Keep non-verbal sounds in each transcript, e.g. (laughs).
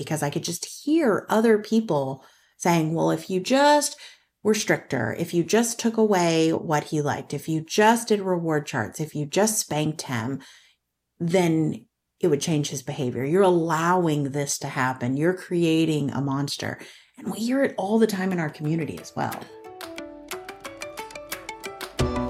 because I could just hear other people saying, well, if you just were stricter, if you just took away what he liked, if you just did reward charts, if you just spanked him, then it would change his behavior. You're allowing this to happen. You're creating a monster. And we hear it all the time in our community as well.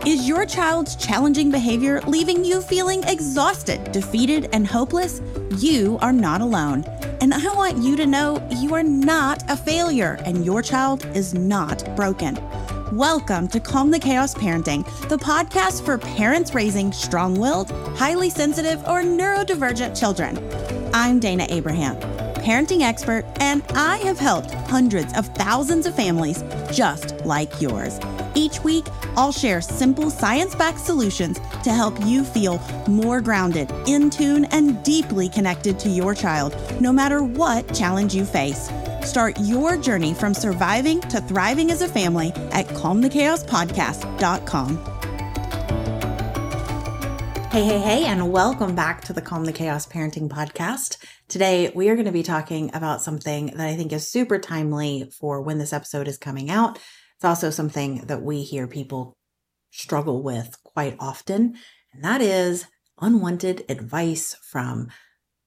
Is your child's challenging behavior leaving you feeling exhausted, defeated, and hopeless? You are not alone. And I want you to know you are not a failure and your child is not broken. Welcome to Calm the Chaos Parenting, the podcast for parents raising strong willed, highly sensitive, or neurodivergent children. I'm Dayna Abraham, parenting expert, and I have helped hundreds of thousands of families just like yours. Each week, I'll share simple science backed solutions to help you feel more grounded, in tune, and deeply connected to your child, no matter what challenge you face. Start your journey from surviving to thriving as a family at calmthechaospodcast.com. Hey, hey, hey, and welcome back to the Calm the Chaos Parenting Podcast. Today, we are going to be talking about something that I think is super timely for when this episode is coming out. It's also something that we hear people struggle with quite often, and that is unwanted advice from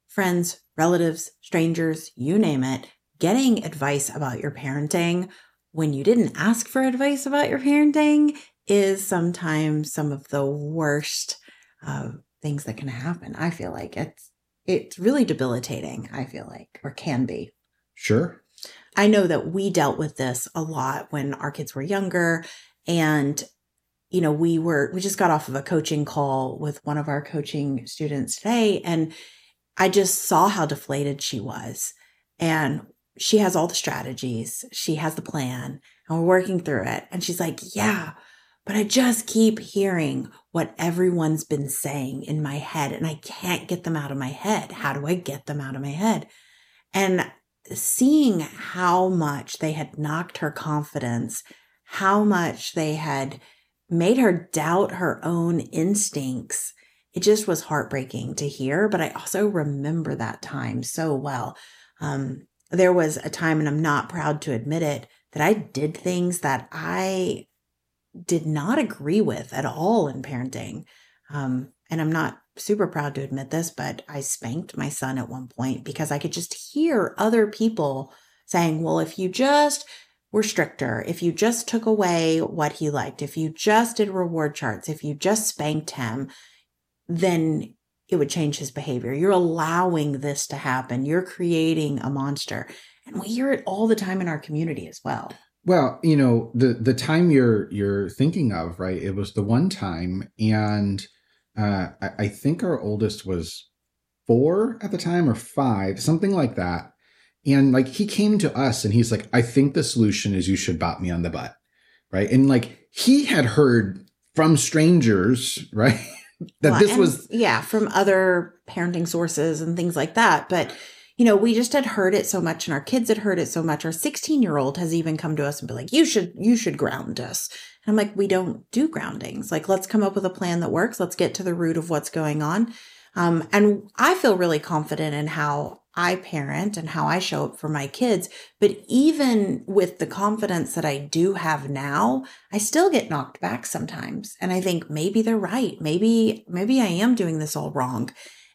friends, relatives, strangers, you name it, getting advice about your parenting when you didn't ask for advice about your parenting is sometimes some of the worst uh, things that can happen. I feel like it's it's really debilitating. I feel like, or can be. Sure. I know that we dealt with this a lot when our kids were younger, and you know we were we just got off of a coaching call with one of our coaching students today, and I just saw how deflated she was, and she has all the strategies, she has the plan, and we're working through it, and she's like, yeah but I just keep hearing what everyone's been saying in my head and I can't get them out of my head. How do I get them out of my head? And seeing how much they had knocked her confidence, how much they had made her doubt her own instincts, it just was heartbreaking to hear. But I also remember that time so well. Um, there was a time, and I'm not proud to admit it, that I did things that I did not agree with at all in parenting. Um, and I'm not super proud to admit this, but I spanked my son at one point because I could just hear other people saying, well, if you just were stricter, if you just took away what he liked, if you just did reward charts, if you just spanked him, then it would change his behavior. You're allowing this to happen. You're creating a monster. And we hear it all the time in our community as well. Well, you know, the the time you're you're thinking of, right? It was the one time, and uh, I, I think our oldest was four at the time or five, something like that. And like he came to us and he's like, I think the solution is you should bop me on the butt. Right. And like he had heard from strangers, (laughs) right? that well, this was yeah, from other parenting sources and things like that. But you know, we just had heard it so much and our kids had heard it so much. Our 16 year old has even come to us and be like, you should, you should ground us. And I'm like, we don't do groundings. Like, let's come up with a plan that works. Let's get to the root of what's going on. Um, and I feel really confident in how I parent and how I show up for my kids. But even with the confidence that I do have now, I still get knocked back sometimes. And I think maybe they're right. Maybe, maybe I am doing this all wrong.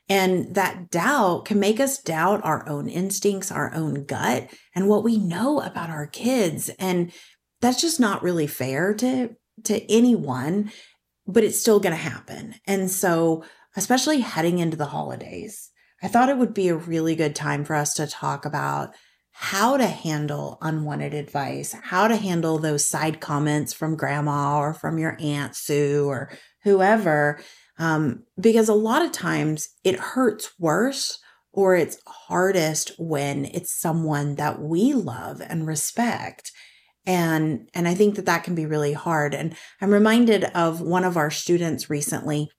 And that doubt can make us doubt our own instincts, our own gut, and what we know about our kids. And that's just not really fair to, to anyone, but it's still going to happen. And so, especially heading into the holidays, I thought it would be a really good time for us to talk about how to handle unwanted advice, how to handle those side comments from grandma or from your aunt Sue or whoever um, because a lot of times it hurts worse or it's hardest when it's someone that we love and respect. And and i think that that can be really hard. And i'm reminded of one of our students recently.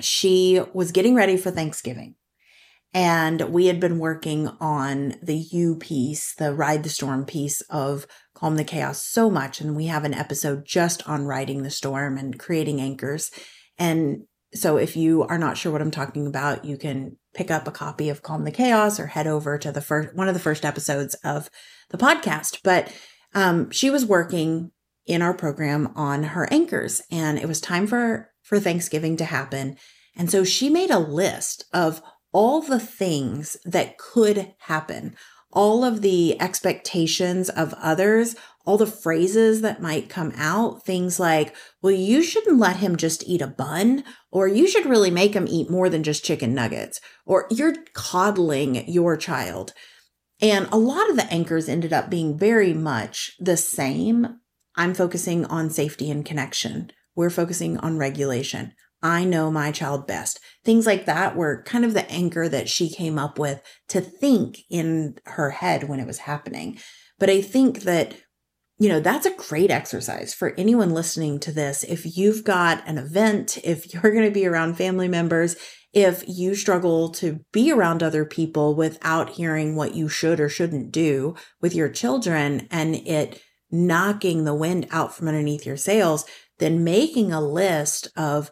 She was getting ready for thanksgiving and we had been working on the you piece the ride the storm piece of calm the chaos so much and we have an episode just on riding the storm and creating anchors. And so if you are not sure what I'm talking about, you can pick up a copy of Calm the Chaos or head over to the first one of the first episodes of the podcast. But um, she was working in our program on her anchors, and it was time for for Thanksgiving to happen. And so she made a list of all the things that could happen, all of the expectations of others, all the phrases that might come out, things like, well, you shouldn't let him just eat a bun, or you should really make him eat more than just chicken nuggets, or you're coddling your child. And a lot of the anchors ended up being very much the same. I'm focusing on safety and connection. We're focusing on regulation. I know my child best. Things like that were kind of the anchor that she came up with to think in her head when it was happening. But I think that, you know, that's a great exercise for anyone listening to this. If you've got an event, if (laughs) you're going to be around family members, if you struggle to be around other people without hearing what you should or shouldn't do with your children and it knocking the wind out from underneath your sails, then making a list of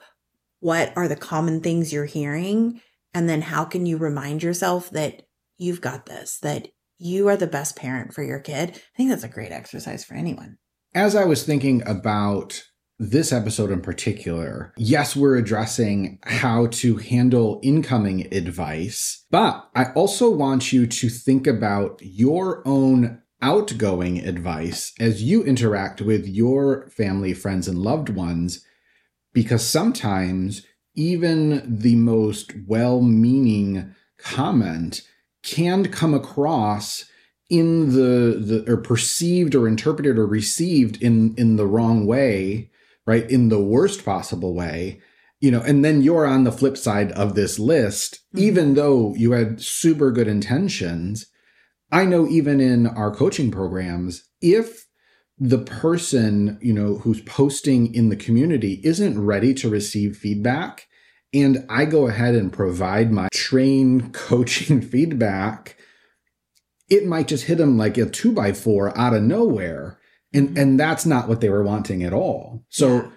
what are the common things you're hearing? And then how can you remind yourself that you've got this, that you are the best parent for your kid? I think that's a great exercise for anyone. As I was thinking about this episode in particular, yes, we're addressing how to handle incoming advice, but I also want you to think about your own outgoing advice as you interact with your family, friends, and loved ones because sometimes even the most well meaning comment can come across in the, the or perceived or interpreted or received in in the wrong way right in the worst possible way you know and then you're on the flip side of this list mm-hmm. even though you had super good intentions i know even in our coaching programs if the person, you know, who's posting in the community isn't ready to receive feedback and I go ahead and provide my train coaching (laughs) feedback, it might just hit them like a two by four out of nowhere. And, mm-hmm. and that's not what they were wanting at all. So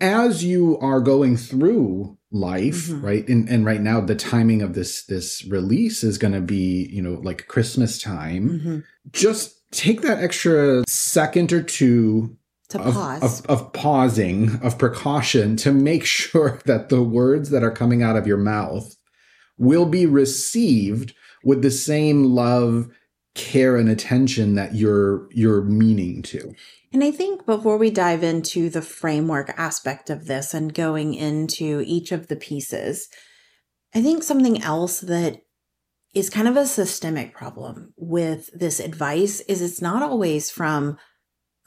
as you are going through life, mm-hmm. right? And, and right now the timing of this, this release is going to be, you know, like Christmas time. Mm-hmm. Just take that extra second or two to of, pause. Of, of, pausing, of precaution to make (laughs) sure that the words that are coming out of your mouth will be received with the same love, care, and attention that you're you're meaning to. And I think before we dive into the framework aspect of this and going into each of the pieces, I think something else that is kind of a systemic problem with this advice is it's not always from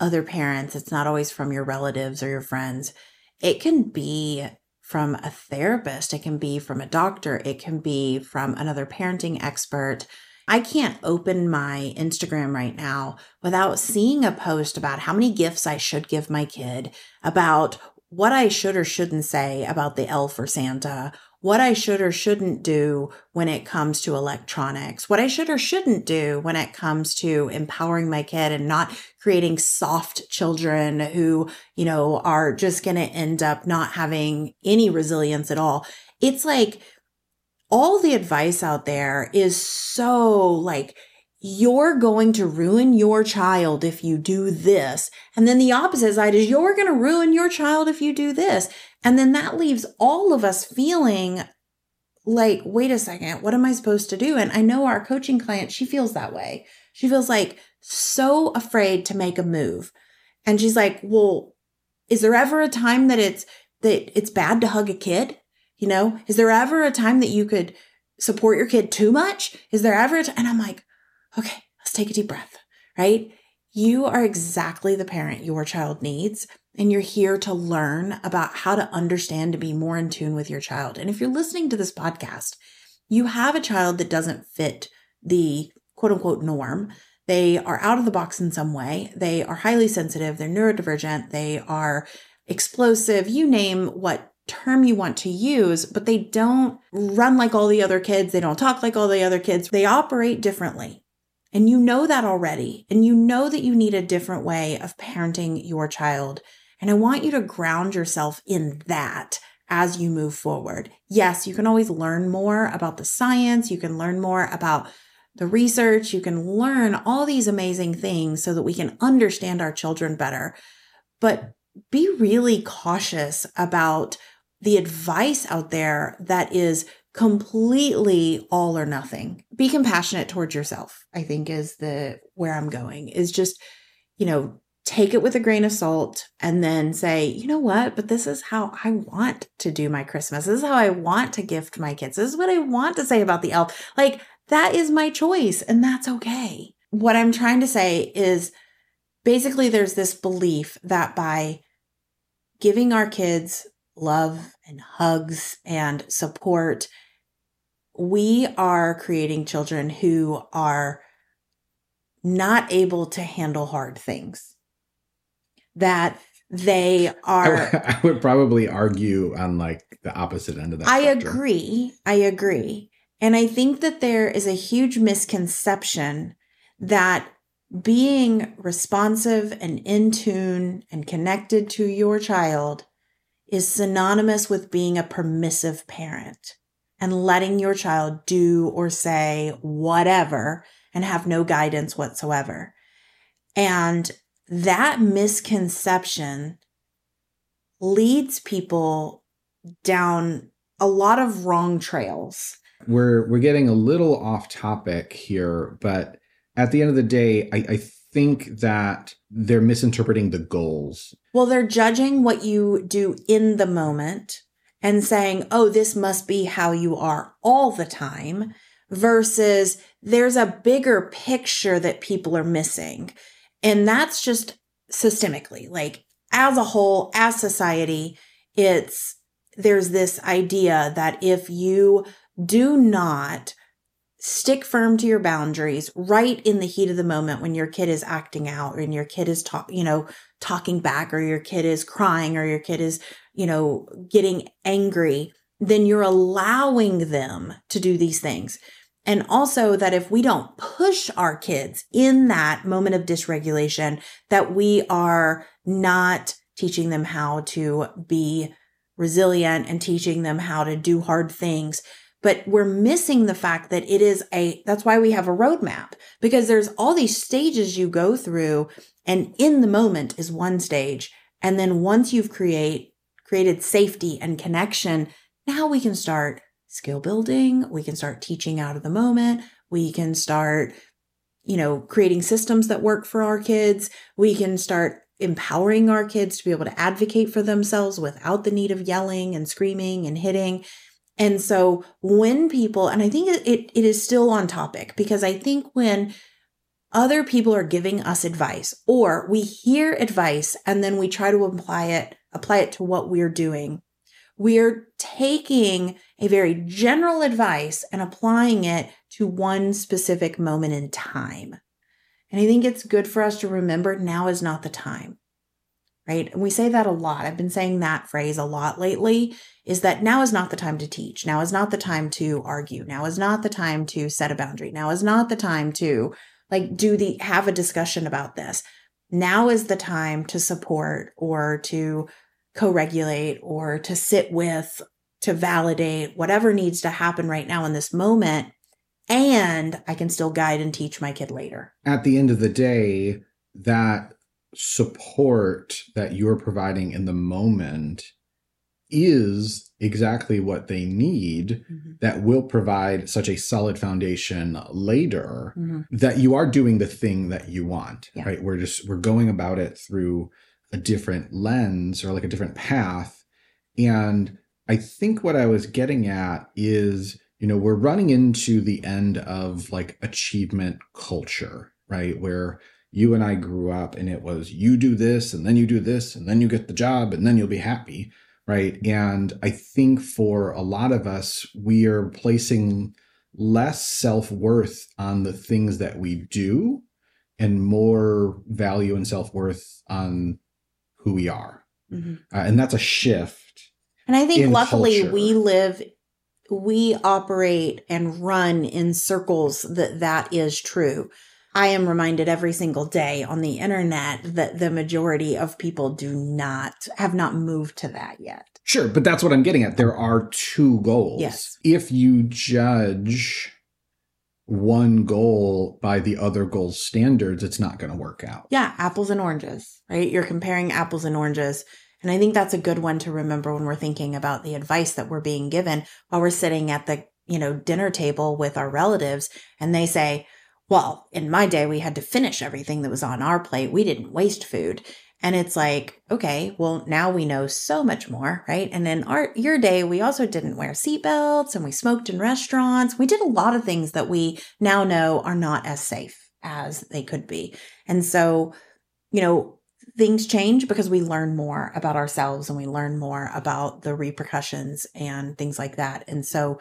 other parents it's not always from your relatives or your friends. It can be from a therapist it can be from a doctor it can be from another parenting expert. I can't open my Instagram right now without seeing a post about how many gifts I should give my kid, about what I should or shouldn't say about the elf or Santa, what I should or shouldn't do when it comes to electronics, what I should or shouldn't do when it comes to empowering my kid and not creating soft children who, you know, are just going to end up not having any resilience at all. It's like all the advice out there is so like, you're going to ruin your child if you do this. And then the opposite side is you're going to ruin your child if you do this. And then that leaves all of us feeling like, wait a second, what am I supposed to do? And I know our coaching client, she feels that way. She feels like so afraid to make a move. And she's like, well, is there ever a time that it's, that it's bad to hug a kid? You know, is there ever a time that you could support your kid too much? Is there ever a time? And I'm like, okay, let's take a deep breath, right? You are exactly the parent your child needs. And you're here to learn about how to understand to be more in tune with your child. And if you're listening to this podcast, you have a child that doesn't fit the quote unquote norm. They are out of the box in some way. They are highly sensitive. They're neurodivergent. They are explosive. You name what term you want to use, but they don't run like all the other kids. They don't talk like all the other kids. They operate differently. And you know that already. And you know that you need a different way of parenting your child. And I want you to ground yourself in that as you move forward. Yes, you can always learn more about the science, you can learn more about the research, you can learn all these amazing things so that we can understand our children better. But be really cautious about the advice out there that is completely all or nothing. Be compassionate towards yourself, I think is the where I'm going is just, you know, take it with a grain of salt and then say, you know what, but this is how I want to do my Christmas. This is how I want to gift my kids. This is what I want to say about the elf. Like that is my choice and that's okay. What I'm trying to say is basically there's this belief that by giving our kids love and hugs and support, we are creating children who are not able to handle hard things. That they are. (laughs) I would probably argue on like the opposite end of that. I spectrum. agree. I agree. And I think that there is a huge misconception that being responsive and in tune and connected to your child is synonymous with being a permissive parent and letting your child do or say whatever and have no guidance whatsoever. And that misconception leads people down a lot of wrong trails. We're we're getting a little off topic here, but at the end of the day, I, I think that they're misinterpreting the goals. Well, they're judging what you do in the moment and saying, oh, this must be how you are all the time versus there's a bigger picture that people are missing. And that's just systemically, like as a whole, as society, it's there's this idea that if you do not stick firm to your boundaries right in the heat of the moment when your kid is acting out and your kid is talk, you know, talking back or your kid is crying or your kid is, you know, getting angry, then you're allowing them to do these things. And also that if we don't push our kids in that moment of dysregulation, that we are not teaching them how to be resilient and teaching them how to do hard things but we're missing the fact that it is a, that's why we have a roadmap because there's all these stages you go through and in the moment is one stage. And then once you've create, created safety and connection, now we can start skill building. We can start teaching out of the moment. We can start, you know, creating systems that work for our kids. We can start empowering our kids to be able to advocate for themselves without the need of yelling and screaming and hitting. And so when people, and I think it, it, it is still on topic because I think when other people are giving us advice or we hear advice and then we try to apply it, apply it to what we're doing, we're taking a very general advice and applying it to one specific moment in time. And I think it's good for us to remember now is not the time right? And we say that a lot. I've been saying that phrase a lot lately is that now is not the time to teach. Now is not the time to argue. Now is not the time to set a boundary. Now is not the time to like do the have a discussion about this. Now is the time to support or to co-regulate or to sit with to validate whatever needs to happen right now in this moment and I can still guide and teach my kid later. At the end of the day, that support that you're providing in the moment is exactly what they need mm-hmm. that will provide such a solid foundation later mm-hmm. that you are doing the thing that you want yeah. right we're just we're going about it through a different lens or like a different path and i think what i was getting at is you know we're running into the end of like achievement culture right where you and I grew up and it was you do this and then you do this and then you get the job and then you'll be happy. Right. And I think for a lot of us, we are placing less self worth on the things that we do and more value and self worth on who we are. Mm-hmm. Uh, and that's a shift. And I think luckily culture. we live we operate and run in circles that that is true. I am reminded every single day on the internet that the majority of people do not have not moved to that yet. Sure, but that's what I'm getting at. There are two goals. Yes. If you judge one goal by the other goal's standards, it's not going to work out. Yeah, apples and oranges, right? You're comparing apples and oranges. And I think that's a good one to remember when we're thinking about the advice that we're being given while we're sitting at the, you know, dinner table with our relatives and they say, well, in my day, we had to finish everything that was on our plate. We didn't waste food. And it's like, okay, well, now we know so much more, right? And in our your day, we also didn't wear seatbelts and we smoked in restaurants. We did a lot of things that we now know are not as safe as they could be. And so, you know, things change because we learn more about ourselves and we learn more about the repercussions and things like that. And so,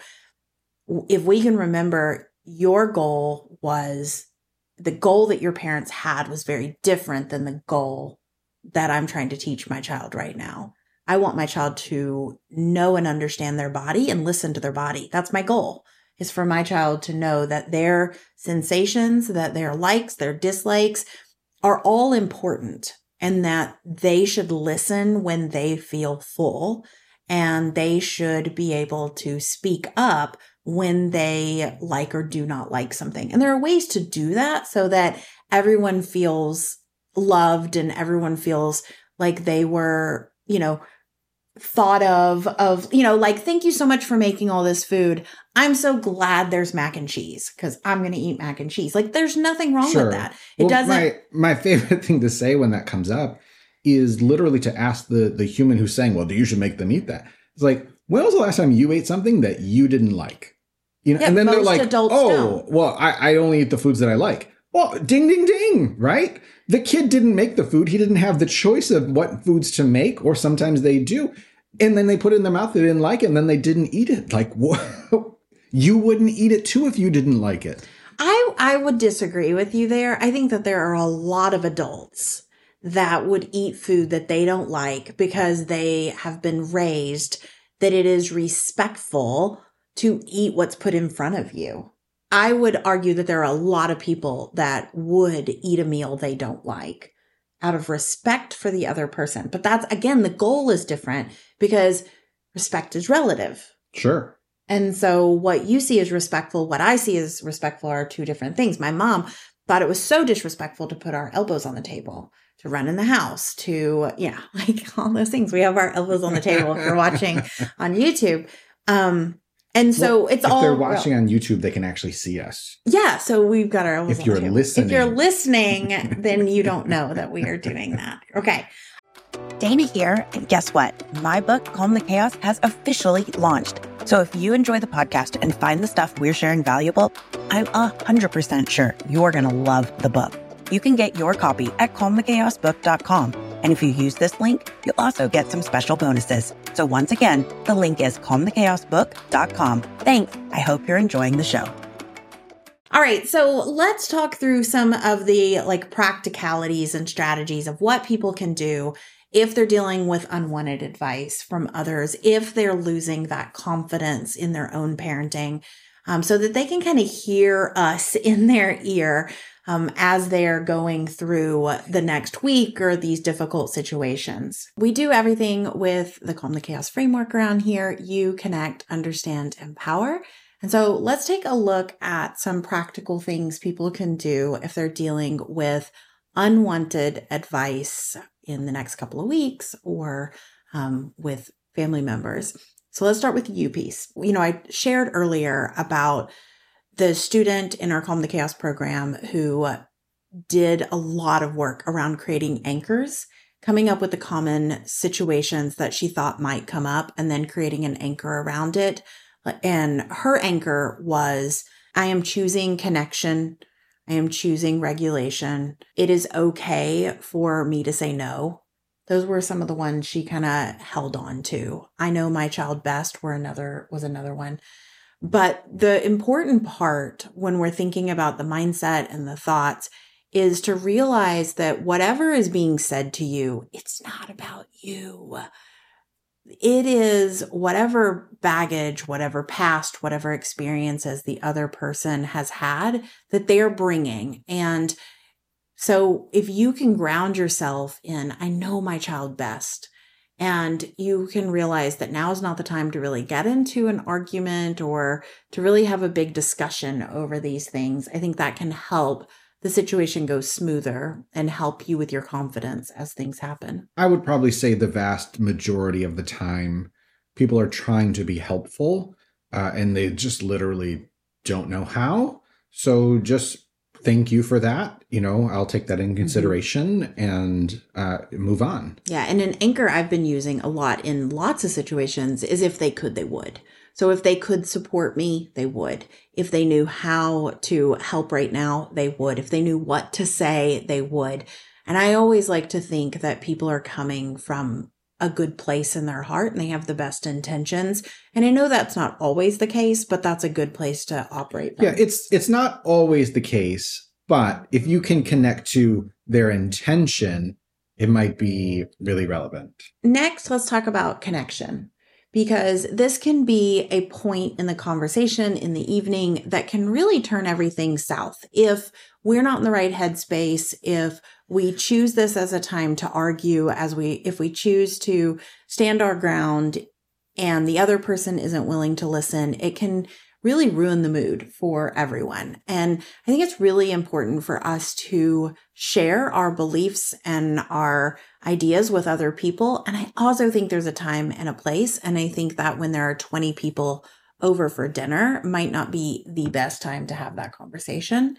if we can remember your goal was the goal that your parents had was very different than the goal that I'm trying to teach my child right now. I want my child to know and understand their body and listen to their body. That's my goal is for my child to know that their sensations, that their likes, their dislikes are all important and that they should listen when they feel full and they should be able to speak up when they like or do not like something. And there are ways to do that so that everyone feels loved and everyone feels like they were, you know, thought of of you know like thank you so much for making all this food i'm so glad there's mac and cheese because i'm going to eat mac and cheese like there's nothing wrong Sure. with that it Well, doesn't My, my (laughs) favorite thing to say when that comes up is literally to ask the the human who's saying, "Well, do you should make them eat that." It's like, when was the last time you ate something that you didn't like? You know, Yeah, and then they're like, "Oh, don't. well, I, I only eat the foods that I like." Well, ding, ding, ding, right? The kid didn't make the food. He didn't have the choice of what foods to make, or sometimes they do. And then they put it in their mouth, they didn't like it, and then they didn't eat it. Like, (laughs) what? You wouldn't eat it too if you didn't like it. I I would disagree with you there. I think that there are a lot of adults that would eat food that they don't like because they have been raised that it is respectful to eat what's put in front of you. I would argue that there are a lot of people that would eat a meal they don't like out of respect for the other person. But that's again, the goal is different because respect is relative. Sure. And so what you see as respectful, what I see as respectful are two different things. My mom thought it was so disrespectful to put our elbows on the table, to run in the house, to, yeah, (laughs) like all those things. We have our elbows on the table if you're watching (laughs) on YouTube. Um, and so it's if all they're watching on YouTube, they can actually see us. yeah, so we've got our elbows If you're the listening. If you're listening, (laughs) then you don't know that we are doing that. Okay. Dayna here, and guess what? My book, Calm the Chaos, has officially launched. So if you enjoy the podcast and find the stuff we're sharing valuable, I'm 100% sure you're going to love the book. You can get your copy at calmthechaosbook.com. And if you use this link, you'll also get some special bonuses. So once again, the link is calmthechaosbook.com. Thanks. I hope you're enjoying the show. All right, so let's talk through some of the like practicalities and strategies of what people can do if they're dealing with unwanted advice from others, if they're losing that confidence in their own parenting, um, so that they can kind of hear us (laughs) in their ear um, as they're going through the next week or these difficult situations. We do everything with the Calm the Chaos framework around here. You connect, understand, empower. And so let's take a look at some practical things people can do if they're dealing with unwanted advice in the next couple of weeks or um, with family members. So let's start with you piece. You know, I shared earlier about the student in our Calm the Chaos program who did a lot of work around creating anchors, coming up with the common situations that she thought might come up, and then creating an anchor around it. And her anchor was I am choosing connection. I am choosing regulation. It is okay for me to say no. Those were some of the ones she kind of held on to. I know my child best were another was another one. But the important part when we're thinking about the mindset and the thoughts is to realize that whatever is being said to you, it's not about you it is whatever baggage, whatever past, whatever experiences the other person has had that they're bringing. And so if you can ground yourself in, I know my child best, and you can realize that now is not the time to really get into an argument or to really have a big discussion over these things. I think that can help the situation go smoother and help you with your confidence as things happen. I would probably say the vast majority of the time, people are trying to be helpful uh, and they just literally don't know how. So just thank you for that. You know, I'll take that in mm-hmm. consideration mm-hmm. and uh, move on. Yeah. And an anchor I've been using a lot in lots of situations is if they could, they would. So if they could support me, they would. If they knew how to help right now, they would. If they knew what to say, they would. And I always like to think that people are coming from a good place in their heart and they have the best intentions. And I know that's not always the case, but that's a good place to operate. From. Yeah, it's it's not always the case, but if you can connect to their intention, it might be really relevant. Next, let's talk about connection because this can be a point in the conversation in the evening that can really turn everything south. If we're not in the right headspace, if we choose this as a time to argue, as we, if we choose to stand our ground and the other person isn't willing to listen, it can really ruin the mood for everyone. And I think it's really important for us to share our beliefs and our ideas with other people. And I also think there's a time and a place. And I think that when there are 20 people over for dinner might not be the best time to have that conversation.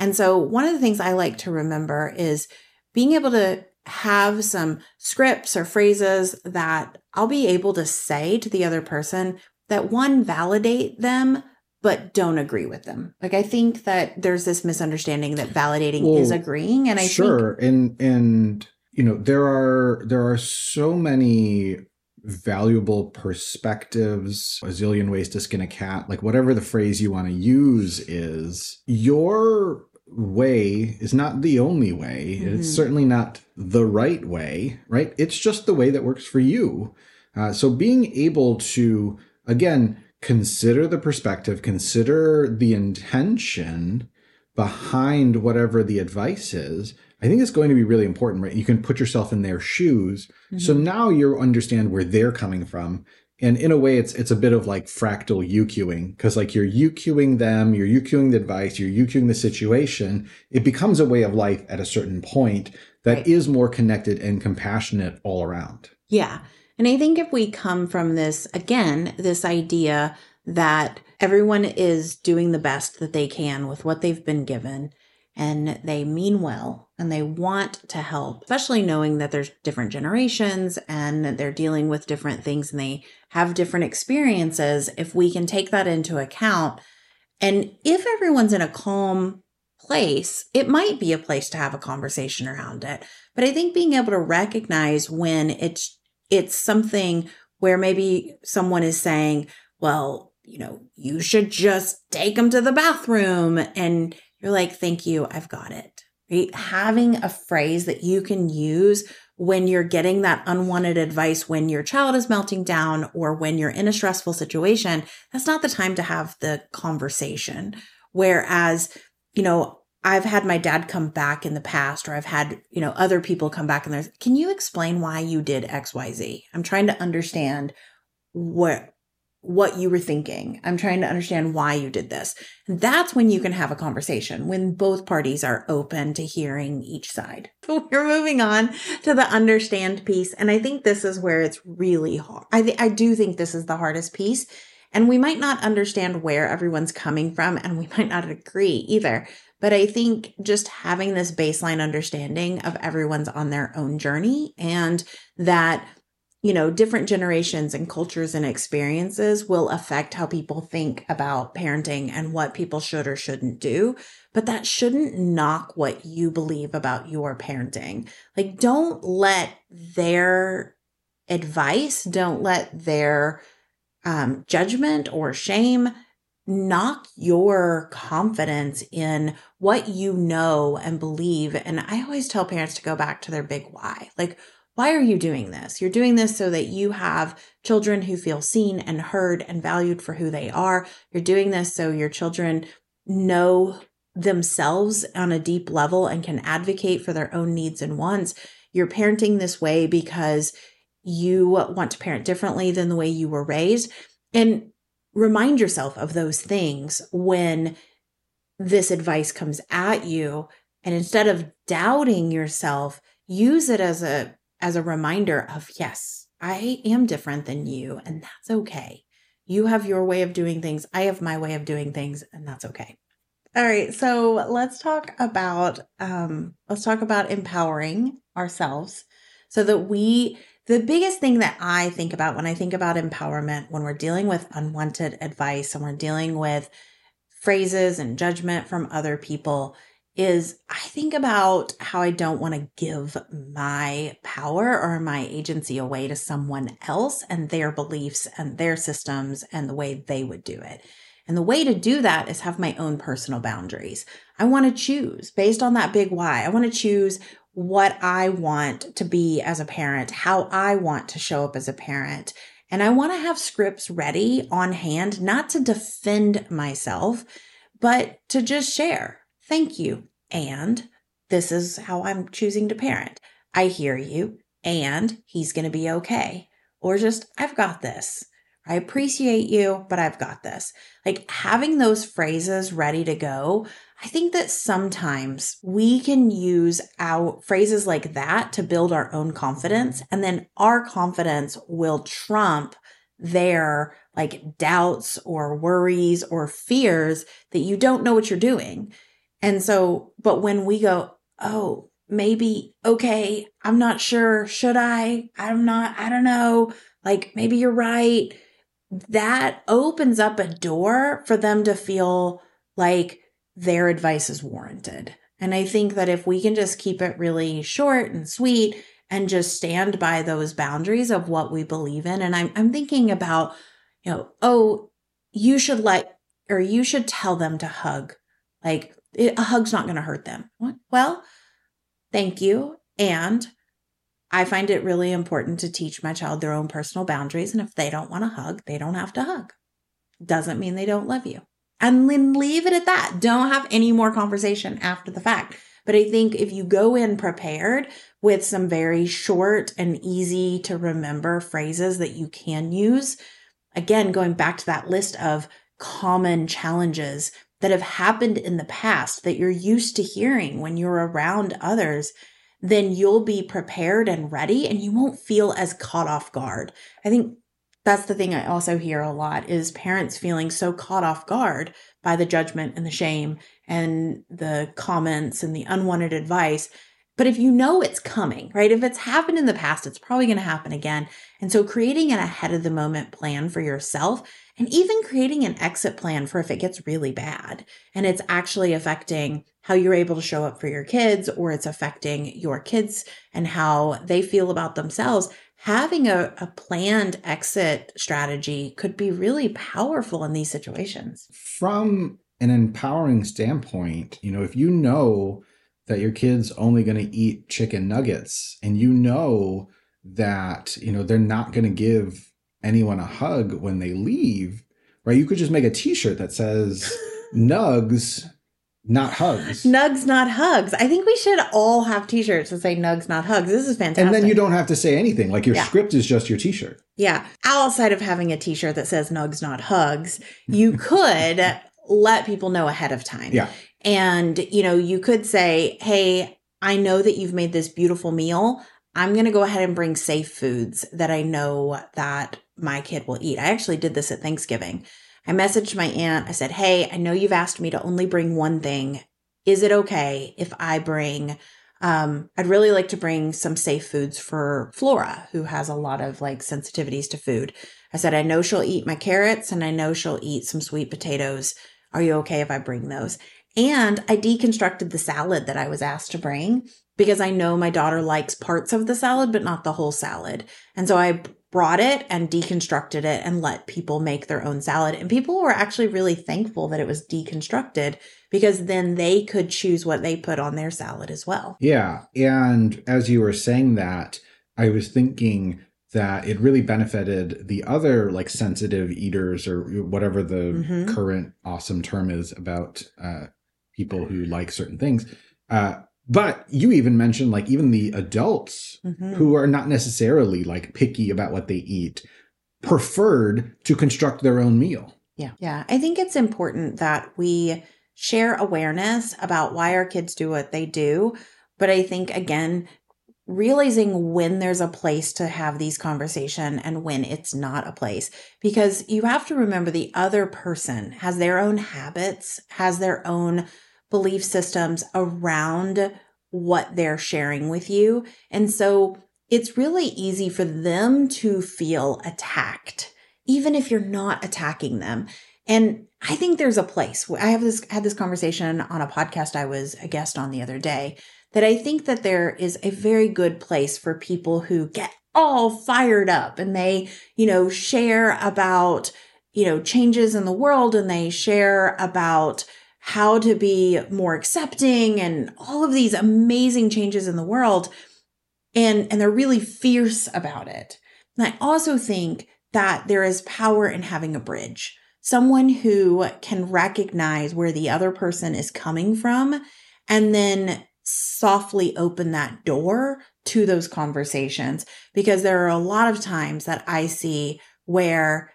And so one of the things I like to remember is being able to have some scripts or phrases that I'll be able to say to the other person that one validate them but don't agree with them. Like I think that there's this misunderstanding that validating well, is agreeing and I sure. think and and you know there are there are so many valuable perspectives, a zillion ways to skin a cat, like whatever the phrase you want to use is, your way is not the only way. Mm-hmm. It's certainly not the right way, right? It's just the way that works for you. Uh, so being able to again, consider the perspective, consider the intention behind whatever the advice is. I think it's going to be really important, right? You can put yourself in their shoes. Mm-hmm. So now you understand where they're coming from. And in a way, it's it's a bit of like fractal UQing because like you're UQing them, you're UQing the advice, you're UQing the situation. It becomes a way of life at a certain point that right. is more connected and compassionate all around. Yeah. And I think if we come from this, again, this idea that everyone is doing the best that they can with what they've been given and they mean well and they want to help, especially knowing that there's different generations and they're dealing with different things and they have different experiences. If we can take that into account, and if everyone's in a calm place, it might be a place to have a conversation around it. But I think being able to recognize when it's it's something where maybe someone is saying, well, you know, you should just take them to the bathroom. And you're like, thank you, I've got it. Right? Having a phrase that you can use when you're getting that unwanted advice when your child is melting down or when you're in a stressful situation, that's not the time to have the conversation. Whereas, you know, I've had my dad come back in the past, or I've had, you know, other people come back and there's, can you explain why you did XYZ? I'm trying to understand what, what you were thinking. I'm trying to understand why you did this. That's when you can have a conversation, when both parties are open to hearing each side. (laughs) We're moving on to the understand piece. And I think this is where it's really hard. I, th- I do think this is the hardest piece. And we might not understand where everyone's coming from, and we (laughs) might not agree either. But I think just having this baseline understanding of everyone's on their own journey and that, you know, different generations and cultures and experiences will affect how people think about parenting and what people should or shouldn't do. But that shouldn't knock what you believe about your parenting. Like, don't let their advice, don't let their um, judgment or shame knock your confidence in what you know and believe. And I always tell parents to go back to their big why. Like, why are you doing this? You're doing this so that you have children who feel seen and heard and valued for who they are. You're doing this so your children know themselves on a deep level and can advocate for their own needs and wants. You're parenting this way because you want to parent differently than the way you were raised. And remind yourself of those things when this advice comes at you. And instead of doubting yourself, use it as a as a reminder of yes, I am different than you, and that's okay. You have your way of doing things. I have my way of doing things, and that's okay. All right, so let's talk about um, let's talk about empowering ourselves so that we the biggest thing that I think about when I think about empowerment when we're dealing with unwanted advice and we're dealing with phrases and judgment from other people is I think about how I don't want to give my power or my agency away to someone else and their beliefs and their systems and the way they would do it. And the way to do that is have my own personal boundaries. I want to choose based on that big why. I want to choose what I want to be as a parent, how I want to show up as a parent. And I want to have scripts ready on hand, not to defend myself, but to just share. Thank you. And this is how I'm choosing to parent. I hear you. And he's going to be okay. Or just, I've got this. I appreciate you, but I've got this. Like having those phrases ready to go. I think that sometimes we can use our phrases like that to build our own confidence. And then our confidence will trump their like doubts or worries or fears that you don't know what you're doing. And so, but when we go, oh, maybe, okay, I'm not sure. Should I? I'm not, I don't know. Like maybe you're right that opens up a door for them to feel like their advice is warranted. And I think that if we can just keep it really short and sweet and just stand by those boundaries of what we believe in. And I'm, I'm thinking about, you know, oh, you should let, or you should tell them to hug. Like it, a hug's not going to hurt them. What? Well, thank you. And I find it really important to teach my child their own personal boundaries. And if they don't want to hug, they don't have to hug. Doesn't mean they don't love you. And then leave it at that. Don't have any more conversation after the fact. But I think if you go in prepared with some very short and easy to remember phrases that you can use, again, going back to that list of common challenges that have happened in the past that you're used to hearing when you're around others, then you'll be prepared and ready and you won't feel as caught off guard. I think that's the thing I also hear a lot is parents feeling so caught off guard by the judgment and the shame and the comments and the unwanted advice. But if you know it's coming, right? If it's happened in the past, it's probably going to happen again. And so creating an ahead of the moment plan for yourself and even creating an exit plan for if it gets really bad and it's actually affecting how you're able to show up for your kids or it's affecting your kids and how they feel about themselves. Having a, a planned exit strategy could be really powerful in these situations. From an empowering standpoint, you know, if you know that your kid's only going to eat chicken nuggets and you know that, you know, they're not going to give anyone a hug when they leave, right? You could just make a T-shirt that says "Nugs." Not hugs. Nugs, not hugs. I think we should all have t-shirts that say nugs, not hugs. This is fantastic. And then you don't have to say anything. Like your yeah. script is just your t-shirt. Yeah. Outside of having a t-shirt that says nugs, not hugs, you (laughs) could let people know ahead of time. Yeah. And, you know, you could say, Hey, I know that you've made this beautiful meal. I'm going to go ahead and bring safe foods that I know that my kid will eat. I actually did this at Thanksgiving. I messaged my aunt. I said, Hey, I know you've asked me to only bring one thing. Is it okay if I bring, um, I'd really like to bring some safe foods for Flora, who has a lot of like sensitivities to food. I said, I know she'll eat my carrots and I know she'll eat some sweet potatoes. Are you okay if I bring those? And I deconstructed the salad that I was asked to bring because I know my daughter likes parts of the salad, but not the whole salad. And so I brought it and deconstructed it and let people make their own salad. And people were actually really thankful that it was deconstructed because then they could choose what they put on their salad as well. Yeah. And as you were saying that, I was thinking that it really benefited the other like sensitive eaters or whatever the mm-hmm. current awesome term is about uh, people who like certain things. Uh, but you even mentioned like even the adults Mhm. who are not necessarily like picky about what they eat preferred to construct their own meal. Yeah. Yeah. I think it's important that we share awareness about why our kids do what they do. But I think, again, realizing when there's a place to have these conversation and when it's not a place because you have to remember the other person has their own habits has their own belief systems around what they're sharing with you. And so it's really easy for them to feel attacked even if you're not attacking them. And i think there's a place. I have this had this conversation on a podcast i was a guest on the other day that I think that there is a very good place for people who get all fired up and they, you know, share about, you know, changes in the world and they share about how to be more accepting and all of these amazing changes in the world. And, and they're really fierce about it. And I also think that there is power in having a bridge, someone who can recognize where the other person is coming from and then softly open that door to those conversations because there are a lot of times that I see where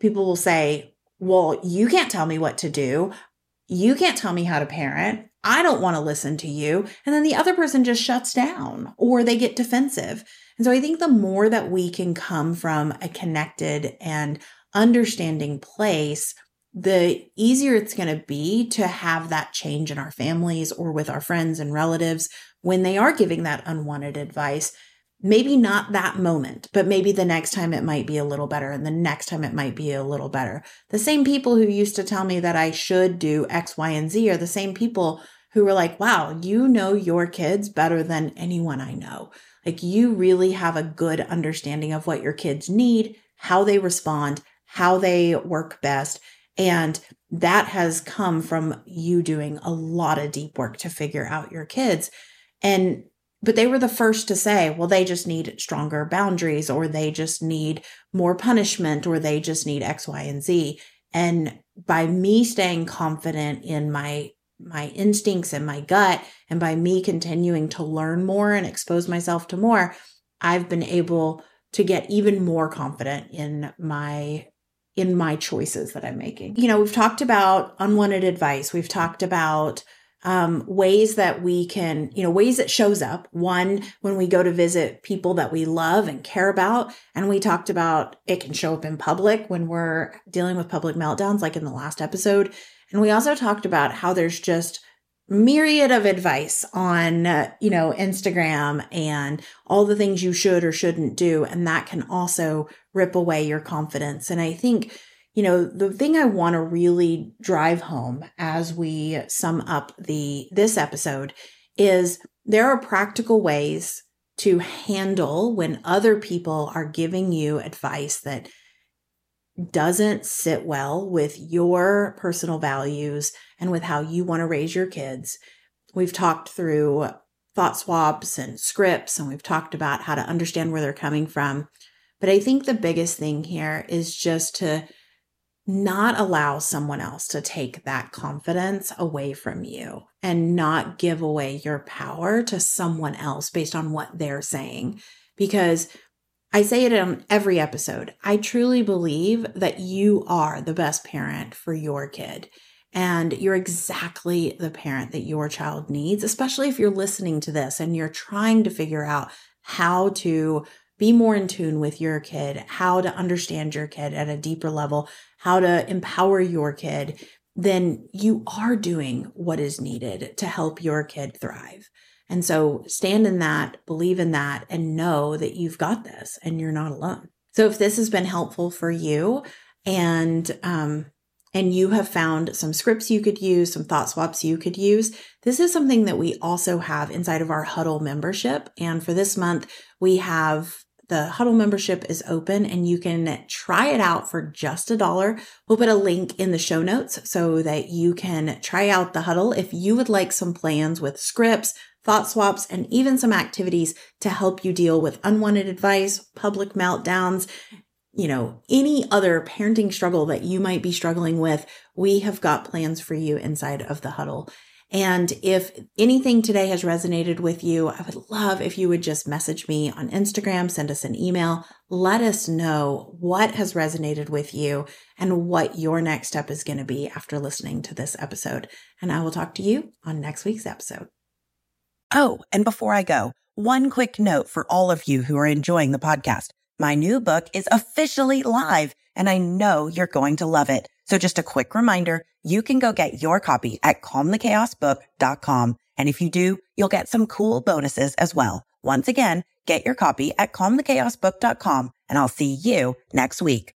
people will say, Well, you can't tell me what to do. You can't tell me how to parent. I don't want to listen to you. And then the other person just shuts down or they get defensive. And so I think the more that we can come from a connected and understanding place, the easier it's going to be to have that change in our families or with our friends and relatives when they are giving that unwanted advice. Maybe not that moment, but maybe the next time it might be a little better, and the next time it might be a little better. The same people who used to tell me that I should do X, Y, and Z are the same people who were like, wow, you know your kids better than anyone I know. Like, you really have a good understanding of what your kids need, how they respond, how they work best. And that has come from you doing a lot of deep work to figure out your kids. And, but they were the first to say, well, they just need stronger boundaries, or they just need more punishment, or they just need X, Y, and Z. And by me staying confident in my my instincts and my gut and by me continuing to learn more and expose myself to more i've been able to get even more confident in my in my choices that I'm making. You know, we've talked about unwanted advice. We've talked about um, ways that we can, you know, ways it shows up. One, when we go to visit people that we love and care about. And we talked about it can show up in public when we're dealing with public meltdowns, like in the last episode. And we also talked about how there's just myriad of advice on uh, you know Instagram and all the things you should or shouldn't do and that can also rip away your confidence and i think you know the thing i want to really drive home as we sum up the this episode is there are practical ways to handle when other people are giving you advice that doesn't sit well with your personal values and with how you want to raise your kids. We've talked through thought swaps and scripts, and we've talked about how to understand where they're coming from. But I think the biggest thing here is just to not allow someone else to take that confidence away from you and not give away your power to someone else based on what they're saying. Because I say it on every episode. I truly believe that you are the best parent for your kid. And you're exactly the parent that your child needs, especially if you're listening to this and you're trying to figure out how to be more in tune with your kid, how to understand your kid at a deeper level, how to empower your kid, then you are doing what is needed to help your kid thrive. And so stand in that, believe in that, and know that you've got this and you're not alone. So if this has been helpful for you and, um, and you have found some scripts you could use, some thought swaps you could use. This is something that we also have inside of our Huddle membership. And for this month, we have the Huddle membership is open and you can try it out for just a dollar. We'll put a link in the show notes so that you can try out the Huddle if you would like some plans with scripts, thought swaps, and even some activities to help you deal with unwanted advice, public meltdowns, you know, any other parenting struggle that you might be struggling with. We have got plans for you inside of the Huddle. And if anything today has resonated with you, I would love if you would just message me on Instagram, send us an email, let us know what has resonated with you and what your next step is going to be after listening to this episode. And I will talk to you on next week's episode. Oh, and before I go, one quick note for all of you who are enjoying the podcast. My new book is officially live and I know you're going to love it. So just a quick reminder, you can go get your copy at calmthechaosbook.com. And if you do, you'll get some cool bonuses as well. Once again, get your copy at calmthechaosbook.com and I'll see you next week.